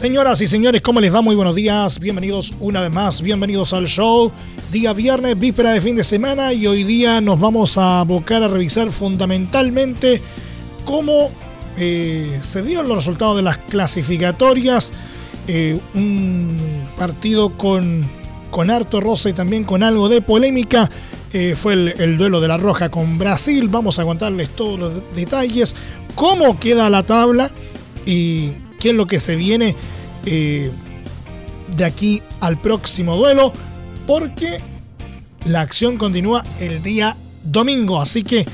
Señoras y señores, ¿cómo les va? Muy buenos días. Bienvenidos una vez más. Bienvenidos al show. Día viernes, víspera de fin de semana y hoy día nos vamos a abocar a revisar fundamentalmente cómo eh, se dieron los resultados de las clasificatorias. Eh, un partido con, con harto rosa y también con algo de polémica. Eh, fue el, el, duelo de la Roja con Brasil. Vamos a contarles todos los detalles. Cómo queda la tabla y qué es lo que se viene eh, de aquí al próximo duelo, porque la acción continúa el día domingo, así que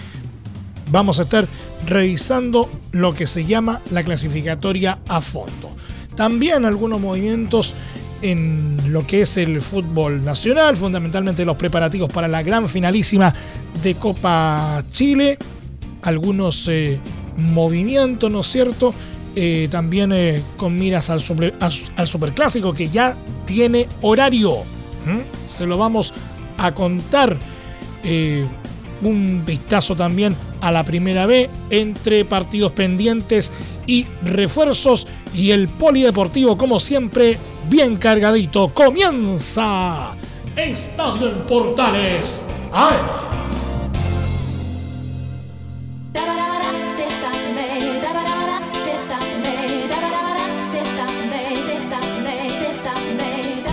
vamos a estar revisando lo que se llama la clasificatoria a fondo. También algunos movimientos en lo que es el fútbol nacional, fundamentalmente los preparativos para la gran finalísima de Copa Chile, algunos eh, movimientos, ¿no es cierto? Eh, también eh, con miras al, super, al, superclásico que ya tiene horario. Se lo vamos a contar. Eh, un vistazo también a la primera B entre partidos pendientes y refuerzos y el polideportivo como siempre bien cargadito comienza Estadio en Portales ¡Ay!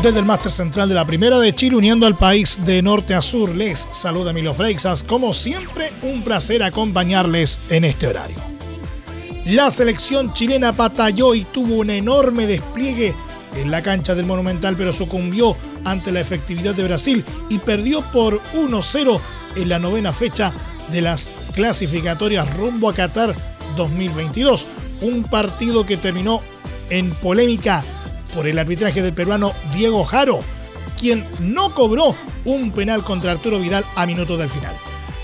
Desde el máster central de la Primera de Chile, uniendo al país de norte a sur. Les saluda Milo Freixas. Como siempre, un placer acompañarles en este horario. La selección chilena batalló y tuvo un enorme despliegue en la cancha del Monumental, pero sucumbió ante la efectividad de Brasil y perdió por 1-0 en la novena fecha de las clasificatorias rumbo a Qatar 2022. Un partido que terminó en polémica por el arbitraje del peruano Diego Jaro, quien no cobró un penal contra Arturo Vidal a minutos del final.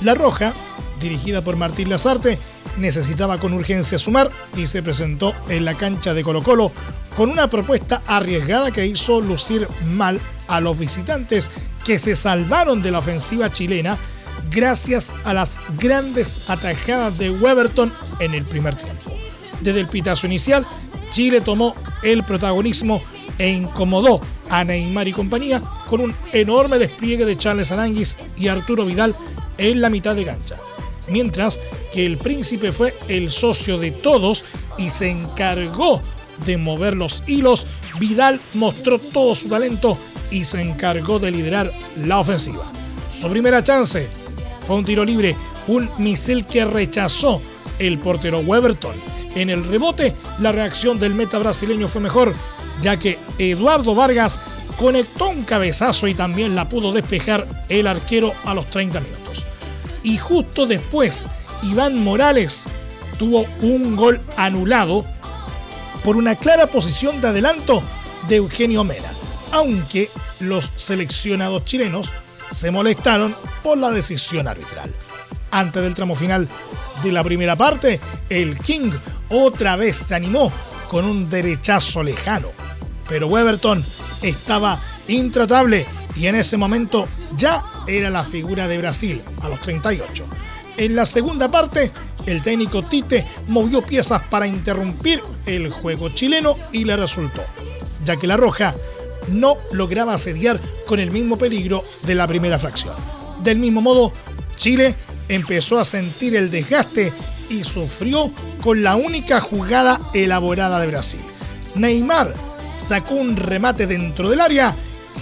La Roja, dirigida por Martín Lazarte, necesitaba con urgencia sumar y se presentó en la cancha de Colo Colo con una propuesta arriesgada que hizo lucir mal a los visitantes que se salvaron de la ofensiva chilena gracias a las grandes atajadas de Weberton en el primer tiempo. Desde el pitazo inicial, Chile tomó el protagonismo e incomodó a Neymar y compañía con un enorme despliegue de Charles Aranguis y Arturo Vidal en la mitad de cancha. Mientras que el príncipe fue el socio de todos y se encargó de mover los hilos, Vidal mostró todo su talento y se encargó de liderar la ofensiva. Su primera chance fue un tiro libre, un misil que rechazó el portero Weberton en el rebote, la reacción del meta brasileño fue mejor, ya que Eduardo Vargas conectó un cabezazo y también la pudo despejar el arquero a los 30 minutos. Y justo después, Iván Morales tuvo un gol anulado por una clara posición de adelanto de Eugenio Mena, aunque los seleccionados chilenos se molestaron por la decisión arbitral. Antes del tramo final de la primera parte, el King otra vez se animó con un derechazo lejano. Pero Weberton estaba intratable y en ese momento ya era la figura de Brasil a los 38. En la segunda parte, el técnico Tite movió piezas para interrumpir el juego chileno y le resultó, ya que la Roja no lograba asediar con el mismo peligro de la primera fracción. Del mismo modo, Chile empezó a sentir el desgaste y sufrió con la única jugada elaborada de Brasil. Neymar sacó un remate dentro del área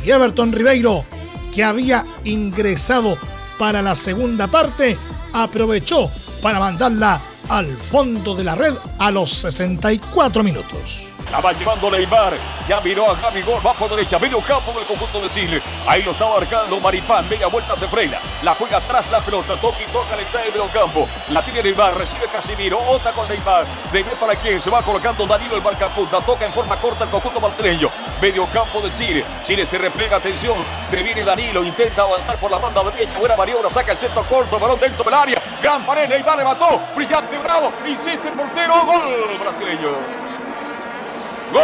y Everton Ribeiro, que había ingresado para la segunda parte, aprovechó para mandarla al fondo de la red a los 64 minutos. La va llevando Neymar. Ya miró a Gaby Gol. Va por derecha. Medio campo del conjunto de Chile. Ahí lo está marcando Maripán. Media vuelta se frena. La juega atrás la pelota. Toca y toca. Le está en medio campo. La tiene Neymar. Recibe Casimiro. Otra con Neymar. Neymar para quién. Se va colocando Danilo el punta Toca en forma corta el conjunto brasileño. Medio campo de Chile. Chile se replega. Atención. Se viene Danilo. Intenta avanzar por la banda derecha. Buena maniobra. Saca el centro corto. Balón dentro del área. Gran pared. Neymar le mató. Brillante, bravo. Insiste el portero. Gol brasileño. Gol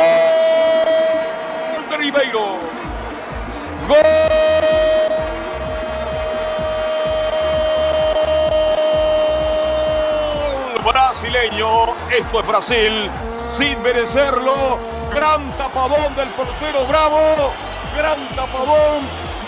de Ribeiro. Gol. Brasileño. Esto es Brasil. Sin merecerlo. Gran tapadón del portero Bravo. Gran tapadón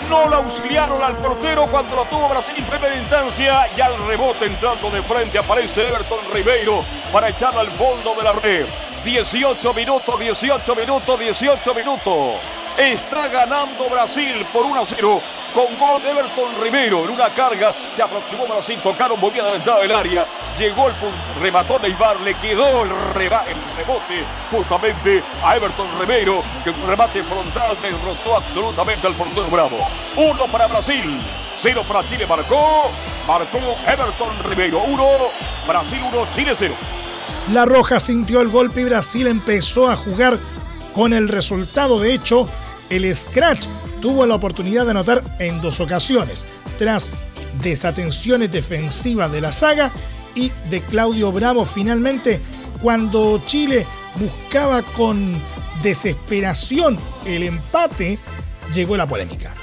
no la auxiliaron al portero cuando lo tuvo Brasil en primera instancia y al rebote entrando de frente aparece Everton Ribeiro para echarlo al fondo de la red. 18 minutos, 18 minutos, 18 minutos. Está ganando Brasil por 1 a 0 con gol de Everton Ribeiro en una carga. Se aproximó Brasil, tocaron, volvía a la del área. Llegó el punto, remató Neymar, le quedó el, rebote justamente a Everton Ribeiro, que un remate frontal derrotó absolutamente al portero Bravo. Uno para Brasil, cero para Chile, marcó, marcó Everton Ribeiro. Uno, Brasil uno, Chile cero. La Roja sintió el golpe y Brasil empezó a jugar con el resultado. De hecho, el Scratch tuvo la oportunidad de anotar en dos ocasiones, tras desatenciones defensivas de la saga y de Claudio Bravo finalmente cuando Chile buscaba con desesperación el empate, llegó la polémica.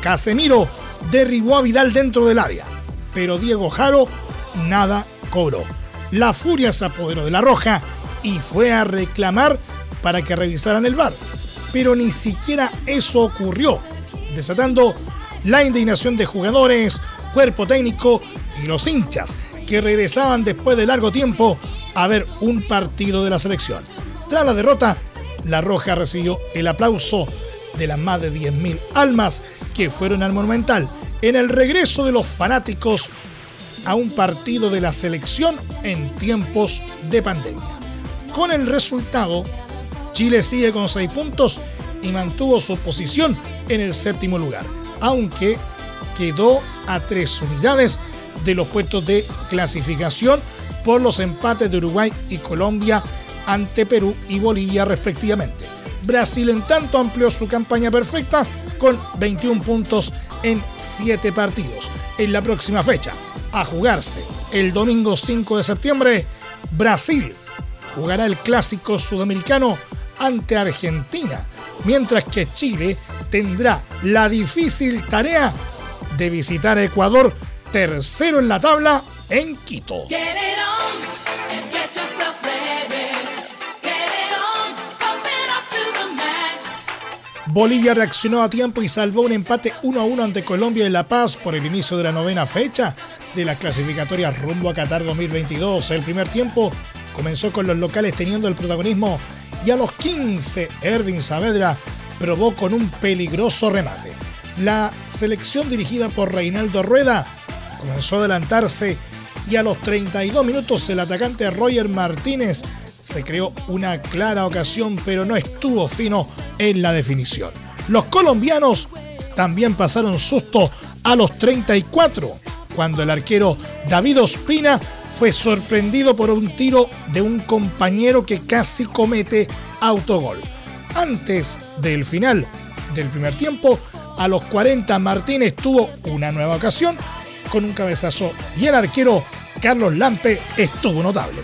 Casemiro derribó a Vidal dentro del área, pero Diego Jaro nada cobró. La furia se apoderó de la roja y fue a reclamar para que revisaran el bar. Pero ni siquiera eso ocurrió, desatando la indignación de jugadores, cuerpo técnico y los hinchas que regresaban después de largo tiempo a ver un partido de la selección. Tras la derrota, la Roja recibió el aplauso de las más de 10.000 almas que fueron al Monumental en el regreso de los fanáticos a un partido de la selección en tiempos de pandemia. Con el resultado, Chile sigue con 6 puntos y mantuvo su posición en el séptimo lugar, aunque quedó a 3 unidades de los puestos de clasificación por los empates de Uruguay y Colombia ante Perú y Bolivia respectivamente. Brasil en tanto amplió su campaña perfecta con 21 puntos en 7 partidos. En la próxima fecha, a jugarse el domingo 5 de septiembre, Brasil jugará el clásico sudamericano ante Argentina, mientras que Chile tendrá la difícil tarea de visitar Ecuador, tercero en la tabla, en Quito. Bolivia reaccionó a tiempo y salvó un empate 1 a 1 ante Colombia en La Paz por el inicio de la novena fecha de la clasificatoria rumbo a Qatar 2022. El primer tiempo comenzó con los locales teniendo el protagonismo y a los 15 Ervin Saavedra probó con un peligroso remate. La selección dirigida por Reinaldo Rueda comenzó a adelantarse y a los 32 minutos el atacante Roger Martínez se creó una clara ocasión, pero no estuvo fino en la definición. Los colombianos también pasaron susto a los 34, cuando el arquero David Ospina fue sorprendido por un tiro de un compañero que casi comete autogol. Antes del final del primer tiempo, a los 40 Martínez tuvo una nueva ocasión con un cabezazo y el arquero Carlos Lampe estuvo notable.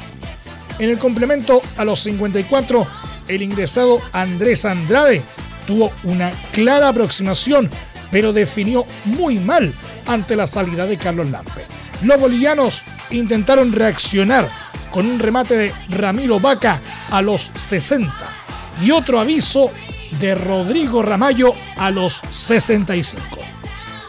En el complemento a los 54, el ingresado Andrés Andrade tuvo una clara aproximación, pero definió muy mal ante la salida de Carlos Lampe. Los bolivianos intentaron reaccionar con un remate de Ramiro Vaca a los 60 y otro aviso de Rodrigo Ramallo a los 65.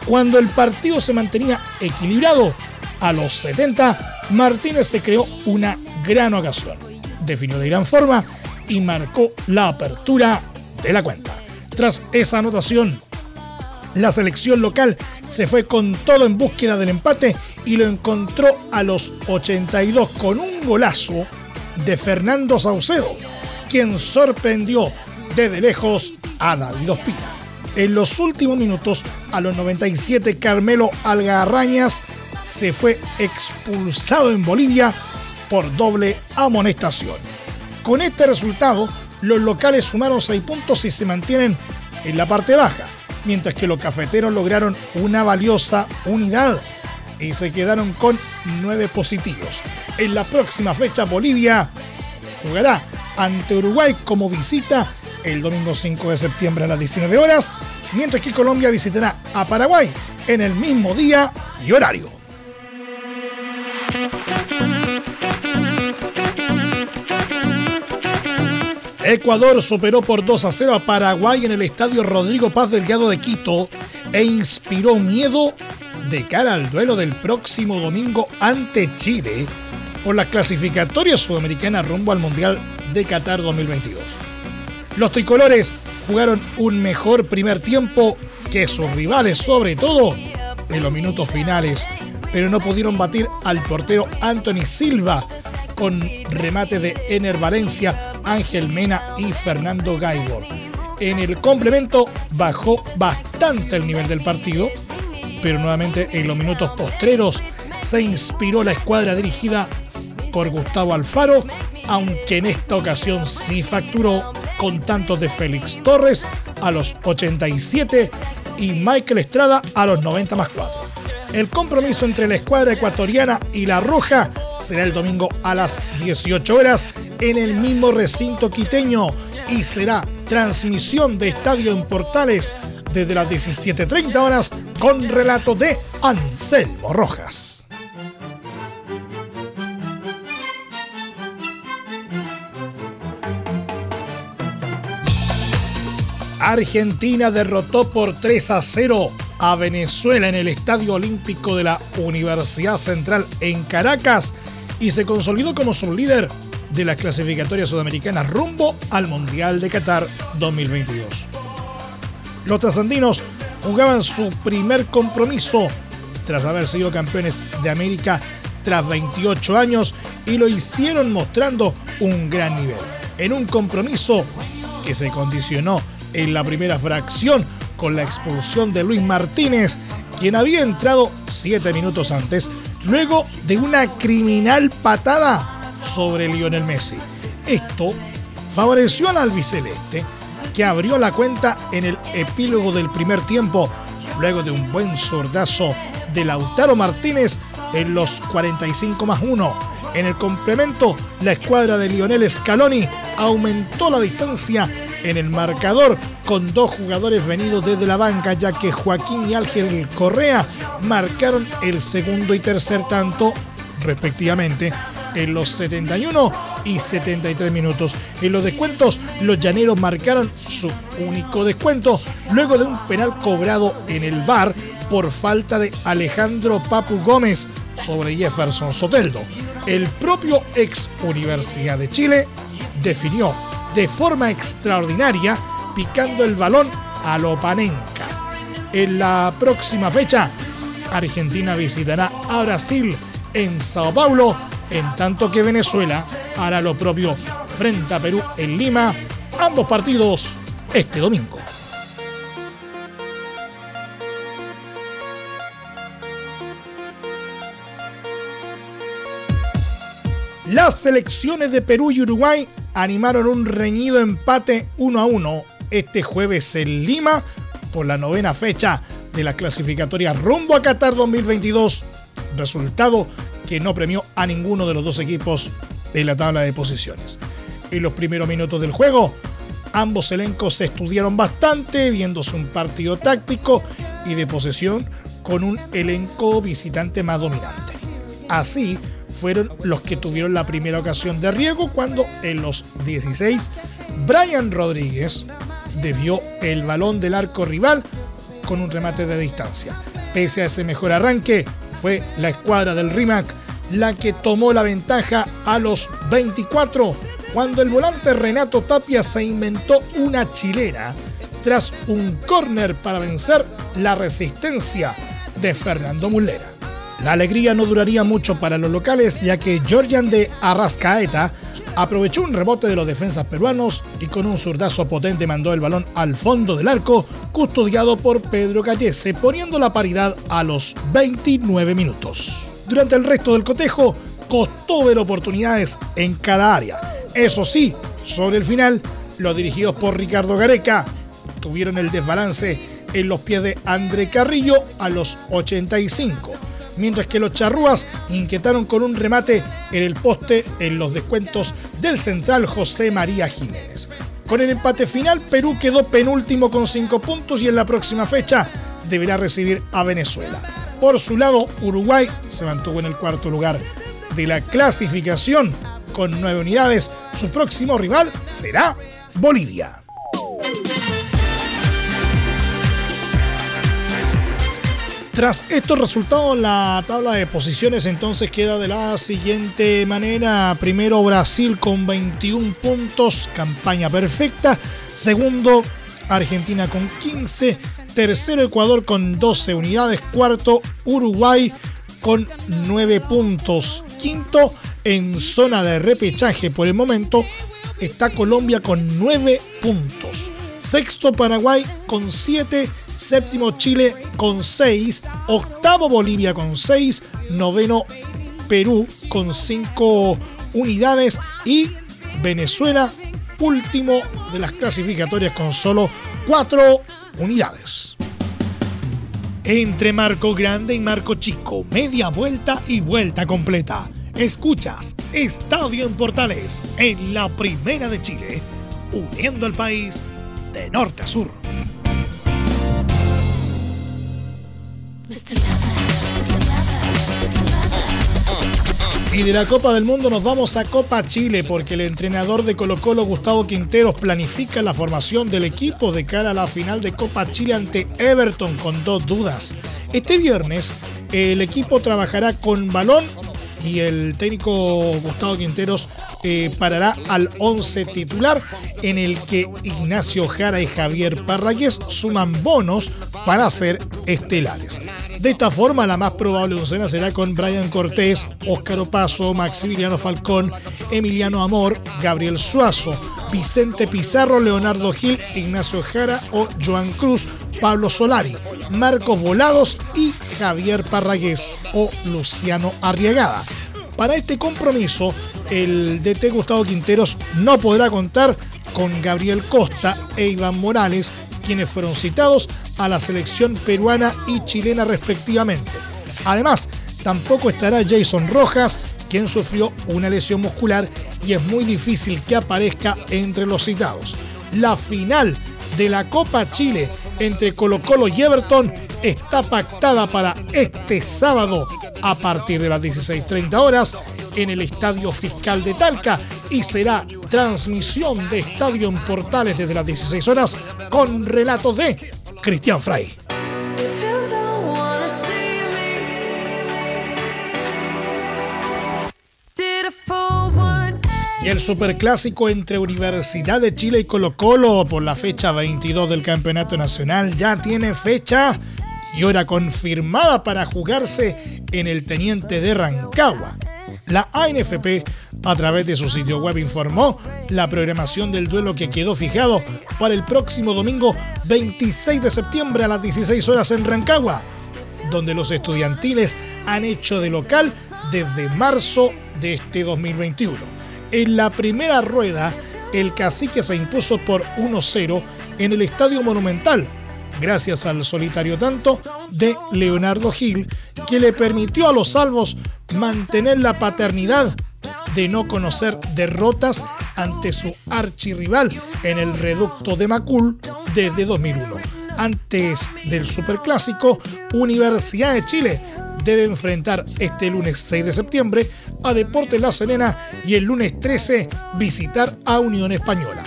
Cuando el partido se mantenía equilibrado, a los 70, Martínez se creó una gran ocasión. Definió de gran forma y marcó la apertura de la cuenta. Tras esa anotación, la selección local se fue con todo en búsqueda del empate y lo encontró a los 82 con un golazo de Fernando Saucedo. quien sorprendió desde lejos a David Ospina. En los últimos minutos, a los 97, Carmelo Algarrañas se fue expulsado en Bolivia por doble amonestación. Con este resultado, los locales sumaron 6 puntos y se mantienen en la parte baja, mientras que los cafeteros lograron una valiosa unidad y se quedaron con 9 positivos. En la próxima fecha, Bolivia jugará ante Uruguay como visita el domingo 5 de septiembre a las 19 horas, mientras que Colombia visitará a Paraguay en el mismo día y horario. Ecuador superó por 2 a 0 a Paraguay en el estadio Rodrigo Paz Delgado de Quito e inspiró miedo de cara al duelo del próximo domingo ante Chile por las clasificatorias sudamericanas rumbo al Mundial de Qatar 2022. Los tricolores jugaron un mejor primer tiempo que sus rivales, sobre todo en los minutos finales, pero no pudieron batir al portero Anthony Silva con remate de Ener Valencia, Ángel Mena y Fernando Gaibor. En el complemento bajó bastante el nivel del partido, pero nuevamente en los minutos postreros se inspiró la escuadra dirigida por Gustavo Alfaro, aunque en esta ocasión sí facturó con tantos de Félix Torres a los 87 y Michael Estrada a los 90 más 4. El compromiso entre la escuadra ecuatoriana y la roja será el domingo a las 18 horas en el mismo recinto quiteño y será transmisión de estadio en Portales desde las 17.30 horas con relato de Anselmo Rojas. Argentina derrotó por 3 a 0 a Venezuela en el Estadio Olímpico de la Universidad Central en Caracas y se consolidó como líder de las clasificatorias sudamericanas rumbo al Mundial de Qatar 2022. Los trasandinos jugaban su primer compromiso tras haber sido campeones de América tras 28 años y lo hicieron mostrando un gran nivel. En un compromiso que se condicionó en la primera fracción con la expulsión de Luis Martínez, quien había entrado siete minutos antes, luego de una criminal patada sobre Lionel Messi. Esto favoreció al albiceleste, que abrió la cuenta en el epílogo del primer tiempo, luego de un buen sordazo de Lautaro Martínez en los 45 más 1. En el complemento, la escuadra de Lionel Scaloni aumentó la distancia en el marcador con dos jugadores venidos desde la banca, ya que Joaquín y Ángel Correa marcaron el segundo y tercer tanto, respectivamente, en los 71 y 73 minutos. En los descuentos, los llaneros marcaron su único descuento luego de un penal cobrado en el bar por falta de Alejandro Papu Gómez sobre Jefferson Soteldo. El propio ex Universidad de Chile definió de forma extraordinaria, picando el balón a Lopanenka. En la próxima fecha, Argentina visitará a Brasil en Sao Paulo, en tanto que Venezuela hará lo propio frente a Perú en Lima, ambos partidos este domingo. Las selecciones de Perú y Uruguay animaron un reñido empate 1 a 1 este jueves en Lima por la novena fecha de la clasificatoria rumbo a Qatar 2022, resultado que no premió a ninguno de los dos equipos en la tabla de posiciones. En los primeros minutos del juego, ambos elencos se estudiaron bastante, viéndose un partido táctico y de posesión con un elenco visitante más dominante. Así, fueron los que tuvieron la primera ocasión de riego cuando en los 16 Brian Rodríguez debió el balón del arco rival con un remate de distancia. Pese a ese mejor arranque, fue la escuadra del RIMAC la que tomó la ventaja a los 24 cuando el volante Renato Tapia se inventó una chilena tras un córner para vencer la resistencia de Fernando Mullera. La alegría no duraría mucho para los locales, ya que Georgian de Arrascaeta aprovechó un rebote de los defensas peruanos y con un zurdazo potente mandó el balón al fondo del arco, custodiado por Pedro Gallese, poniendo la paridad a los 29 minutos. Durante el resto del cotejo, costó ver oportunidades en cada área. Eso sí, sobre el final, los dirigidos por Ricardo Gareca tuvieron el desbalance en los pies de André Carrillo a los 85 mientras que los charrúas inquietaron con un remate en el poste en los descuentos del central José María Jiménez. Con el empate final, Perú quedó penúltimo con 5 puntos y en la próxima fecha deberá recibir a Venezuela. Por su lado, Uruguay se mantuvo en el cuarto lugar de la clasificación con 9 unidades. Su próximo rival será Bolivia. Tras estos resultados, la tabla de posiciones entonces queda de la siguiente manera. Primero Brasil con 21 puntos, campaña perfecta. Segundo Argentina con 15. Tercero Ecuador con 12 unidades. Cuarto Uruguay con 9 puntos. Quinto en zona de repechaje por el momento está Colombia con 9 puntos. Sexto Paraguay con 7 séptimo Chile con 6, octavo Bolivia con 6, noveno Perú con 5 unidades y Venezuela último de las clasificatorias con solo 4 unidades. Entre marco grande y marco chico, media vuelta y vuelta completa. Escuchas Estadio en Portales en la Primera de Chile, uniendo al país de norte a sur. Y de la Copa del Mundo nos vamos a Copa Chile porque el entrenador de Colo Colo, Gustavo Quinteros, planifica la formación del equipo de cara a la final de Copa Chile ante Everton con dos dudas. Este viernes el equipo trabajará con balón y el técnico Gustavo Quinteros eh, parará al 11 titular en el que Ignacio Jara y Javier Parragués suman bonos para ser estelares. De esta forma, la más probable docena será con Brian Cortés, Óscar Opaso, Maximiliano Falcón, Emiliano Amor, Gabriel Suazo, Vicente Pizarro, Leonardo Gil, Ignacio Jara o Joan Cruz, Pablo Solari, Marcos Volados y Javier Parragués o Luciano Arriagada. Para este compromiso, el DT Gustavo Quinteros no podrá contar con Gabriel Costa e Iván Morales, quienes fueron citados a la selección peruana y chilena respectivamente. Además, tampoco estará Jason Rojas, quien sufrió una lesión muscular y es muy difícil que aparezca entre los citados. La final de la Copa Chile entre Colo Colo y Everton está pactada para este sábado a partir de las 16.30 horas en el Estadio Fiscal de Talca y será transmisión de Estadio en Portales desde las 16 horas con relatos de Cristian Frey. Y el superclásico entre Universidad de Chile y Colo Colo por la fecha 22 del Campeonato Nacional ya tiene fecha y hora confirmada para jugarse en el Teniente de Rancagua. La ANFP, a través de su sitio web, informó la programación del duelo que quedó fijado para el próximo domingo 26 de septiembre a las 16 horas en Rancagua, donde los estudiantiles han hecho de local desde marzo de este 2021. En la primera rueda, el cacique se impuso por 1-0 en el Estadio Monumental, gracias al solitario tanto de Leonardo Gil, que le permitió a los salvos mantener la paternidad de no conocer derrotas ante su archirrival en el reducto de Macul desde 2001. Antes del Superclásico, Universidad de Chile debe enfrentar este lunes 6 de septiembre a Deportes La Serena y el lunes 13 visitar a Unión Española.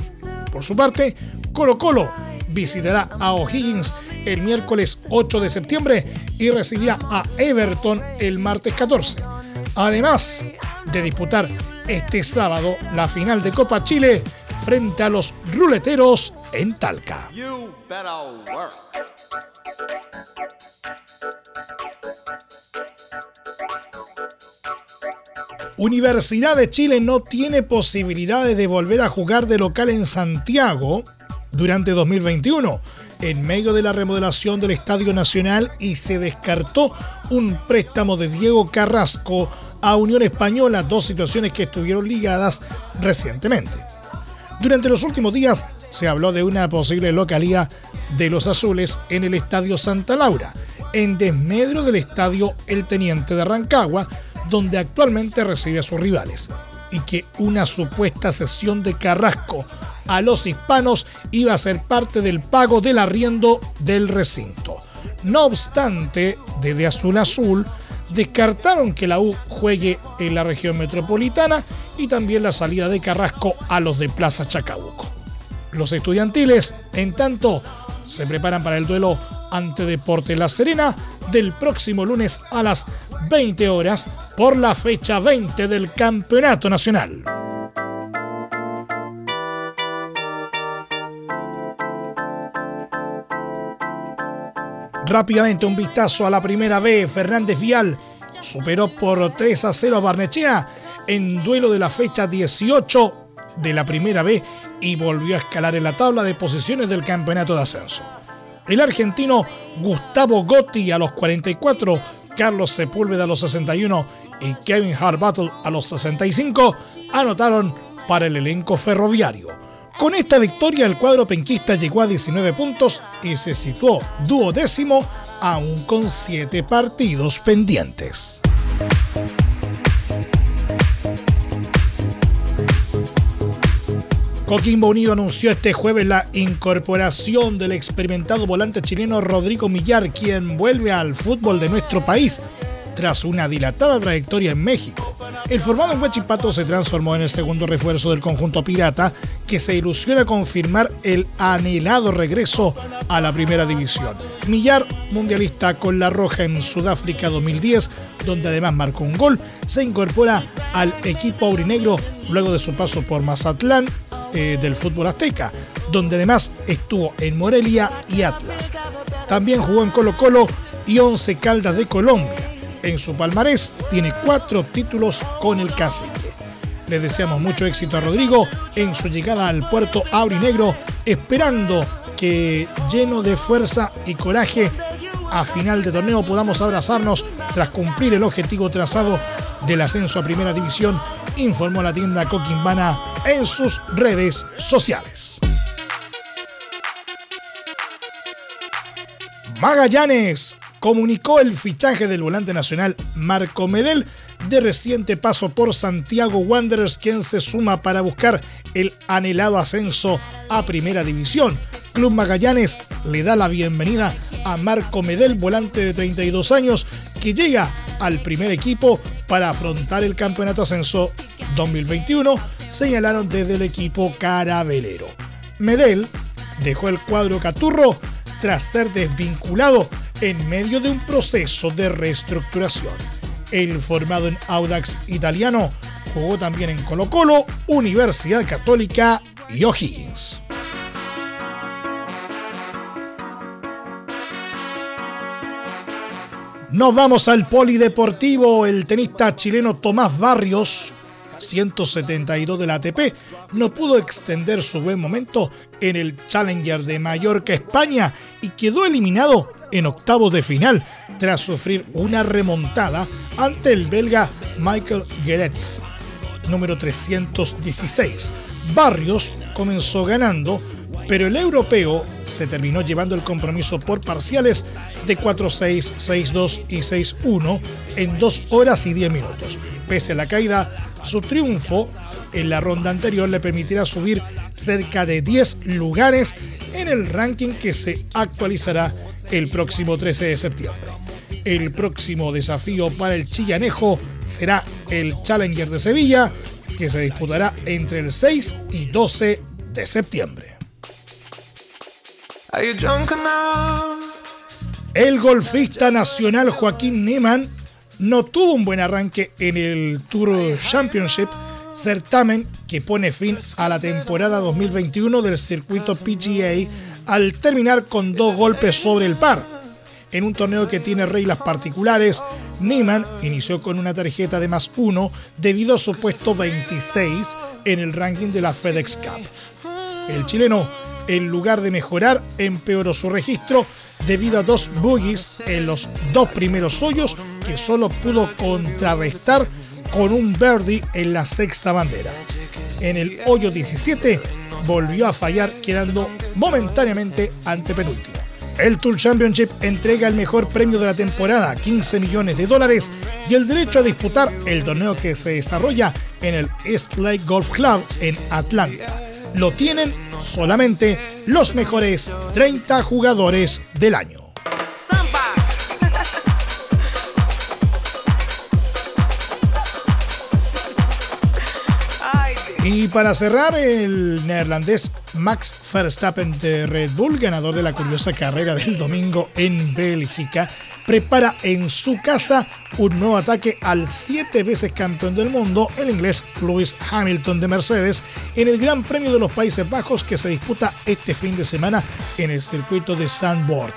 Por su parte, Colo Colo visitará a O'Higgins el miércoles 8 de septiembre y recibirá a Everton el martes 14. Además de disputar este sábado la final de Copa Chile frente a los ruleteros en Talca. Universidad de Chile no tiene posibilidades de volver a jugar de local en Santiago durante 2021 en medio de la remodelación del Estadio Nacional y se descartó un préstamo de Diego Carrasco a Unión Española, dos situaciones que estuvieron ligadas recientemente. Durante los últimos días se habló de una posible localía de los azules en el Estadio Santa Laura, en desmedro del Estadio El Teniente de Rancagua, donde actualmente recibe a sus rivales, y que una supuesta sesión de Carrasco a los hispanos iba a ser parte del pago del arriendo del recinto. No obstante, desde Azul Azul descartaron que la U juegue en la región metropolitana y también la salida de Carrasco a los de Plaza Chacabuco. Los estudiantiles, en tanto, se preparan para el duelo ante Deporte La Serena del próximo lunes a las 20 horas por la fecha 20 del Campeonato Nacional. Rápidamente un vistazo a la primera B. Fernández Vial superó por 3 a 0 a Barnechea en duelo de la fecha 18 de la primera B y volvió a escalar en la tabla de posiciones del campeonato de ascenso. El argentino Gustavo Gotti a los 44, Carlos Sepúlveda a los 61 y Kevin Harbattle a los 65 anotaron para el elenco ferroviario. Con esta victoria el cuadro penquista llegó a 19 puntos y se situó duodécimo aún con 7 partidos pendientes. Coquimbo Unido anunció este jueves la incorporación del experimentado volante chileno Rodrigo Millar, quien vuelve al fútbol de nuestro país tras una dilatada trayectoria en México. El formado en Huachipato se transformó en el segundo refuerzo del conjunto pirata, que se ilusiona confirmar el anhelado regreso a la primera división. Millar, mundialista con la Roja en Sudáfrica 2010, donde además marcó un gol, se incorpora al equipo aurinegro luego de su paso por Mazatlán eh, del fútbol azteca, donde además estuvo en Morelia y Atlas. También jugó en Colo Colo y Once Caldas de Colombia. En su palmarés tiene cuatro títulos con el cacique. Le deseamos mucho éxito a Rodrigo en su llegada al puerto aurinegro, esperando que lleno de fuerza y coraje a final de torneo podamos abrazarnos tras cumplir el objetivo trazado del ascenso a primera división, informó la tienda Coquimbana en sus redes sociales. Magallanes comunicó el fichaje del volante nacional Marco Medel de reciente paso por Santiago Wanderers, quien se suma para buscar el anhelado ascenso a Primera División. Club Magallanes le da la bienvenida a Marco Medel, volante de 32 años, que llega al primer equipo para afrontar el Campeonato Ascenso 2021, señalaron desde el equipo carabelero. Medel dejó el cuadro Caturro tras ser desvinculado en medio de un proceso de reestructuración. El formado en Audax italiano jugó también en Colo Colo, Universidad Católica y O'Higgins. Nos vamos al polideportivo. El tenista chileno Tomás Barrios, 172 de la ATP, no pudo extender su buen momento en el Challenger de Mallorca, España, y quedó eliminado en octavos de final tras sufrir una remontada ante el belga Michael Geretz, número 316. Barrios comenzó ganando pero el europeo se terminó llevando el compromiso por parciales de 4-6, 6-2 y 6-1 en 2 horas y 10 minutos. Pese a la caída, su triunfo en la ronda anterior le permitirá subir cerca de 10 lugares en el ranking que se actualizará el próximo 13 de septiembre. El próximo desafío para el chillanejo será el Challenger de Sevilla, que se disputará entre el 6 y 12 de septiembre. El golfista nacional Joaquín Niemann no tuvo un buen arranque en el Tour Championship, certamen que pone fin a la temporada 2021 del circuito PGA al terminar con dos golpes sobre el par. En un torneo que tiene reglas particulares, Neiman inició con una tarjeta de más uno debido a su puesto 26 en el ranking de la FedEx Cup. El chileno, en lugar de mejorar, empeoró su registro debido a dos boogies en los dos primeros hoyos que solo pudo contrarrestar con un birdie en la sexta bandera. En el hoyo 17 volvió a fallar quedando momentáneamente ante penúltimo. El Tour Championship entrega el mejor premio de la temporada, 15 millones de dólares, y el derecho a disputar el torneo que se desarrolla en el East Lake Golf Club en Atlanta. Lo tienen solamente los mejores 30 jugadores del año. Y para cerrar, el neerlandés Max Verstappen de Red Bull, ganador de la curiosa carrera del domingo en Bélgica, prepara en su casa un nuevo ataque al siete veces campeón del mundo, el inglés Lewis Hamilton de Mercedes, en el Gran Premio de los Países Bajos que se disputa este fin de semana en el circuito de Sandboard.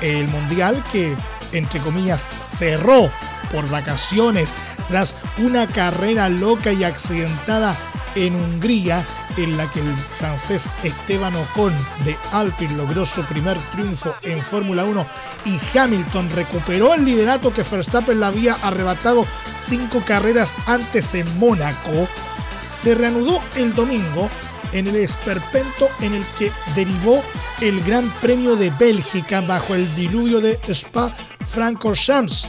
El mundial que, entre comillas, cerró por vacaciones tras una carrera loca y accidentada en Hungría, en la que el francés Esteban Ocon de Alpine logró su primer triunfo en Fórmula 1 y Hamilton recuperó el liderato que Verstappen le había arrebatado cinco carreras antes en Mónaco, se reanudó el domingo en el esperpento en el que derivó el Gran Premio de Bélgica bajo el diluvio de Spa-Francorchamps,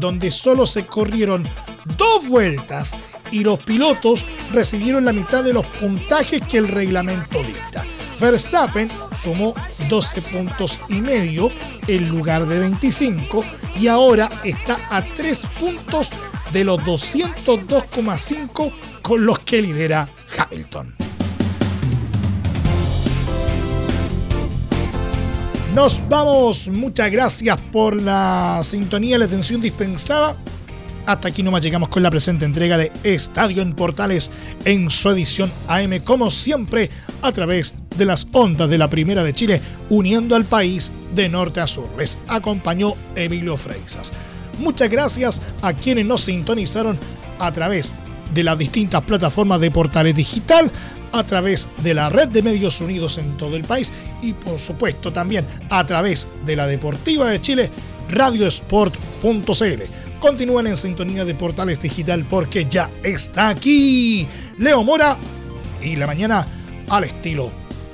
donde solo se corrieron dos vueltas y los pilotos recibieron la mitad de los puntajes que el reglamento dicta. Verstappen sumó 12 puntos y medio en lugar de 25 y ahora está a 3 puntos de los 202,5 con los que lidera Hamilton. Nos vamos, muchas gracias por la sintonía y la atención dispensada. Hasta aquí nomás llegamos con la presente entrega de Estadio en Portales en su edición AM, como siempre, a través de las ondas de la Primera de Chile, uniendo al país de norte a sur. Les acompañó Emilio Freixas. Muchas gracias a quienes nos sintonizaron a través de las distintas plataformas de Portales Digital, a través de la red de medios unidos en todo el país y por supuesto también a través de la Deportiva de Chile, radiosport.cl Continúen en sintonía de Portales Digital porque ya está aquí Leo Mora y la mañana al estilo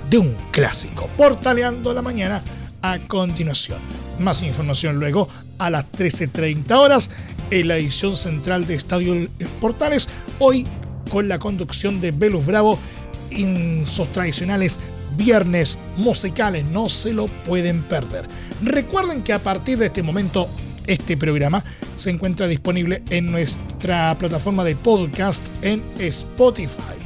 de un clásico. Portaleando la mañana a continuación. Más información luego a las 13.30 horas en la edición central de Estadio Portales. Hoy con la conducción de Velus Bravo en sus tradicionales viernes musicales. No se lo pueden perder. Recuerden que a partir de este momento este programa se encuentra disponible en nuestra plataforma de podcast en Spotify,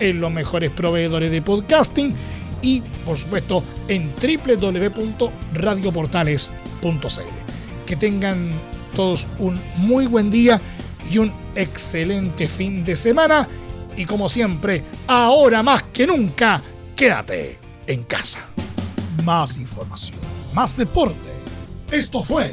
en los mejores proveedores de podcasting y, por supuesto, en www.radioportales.cl. Que tengan todos un muy buen día y un excelente fin de semana. Y como siempre, ahora más que nunca, quédate en casa. Más información, más deporte. Esto fue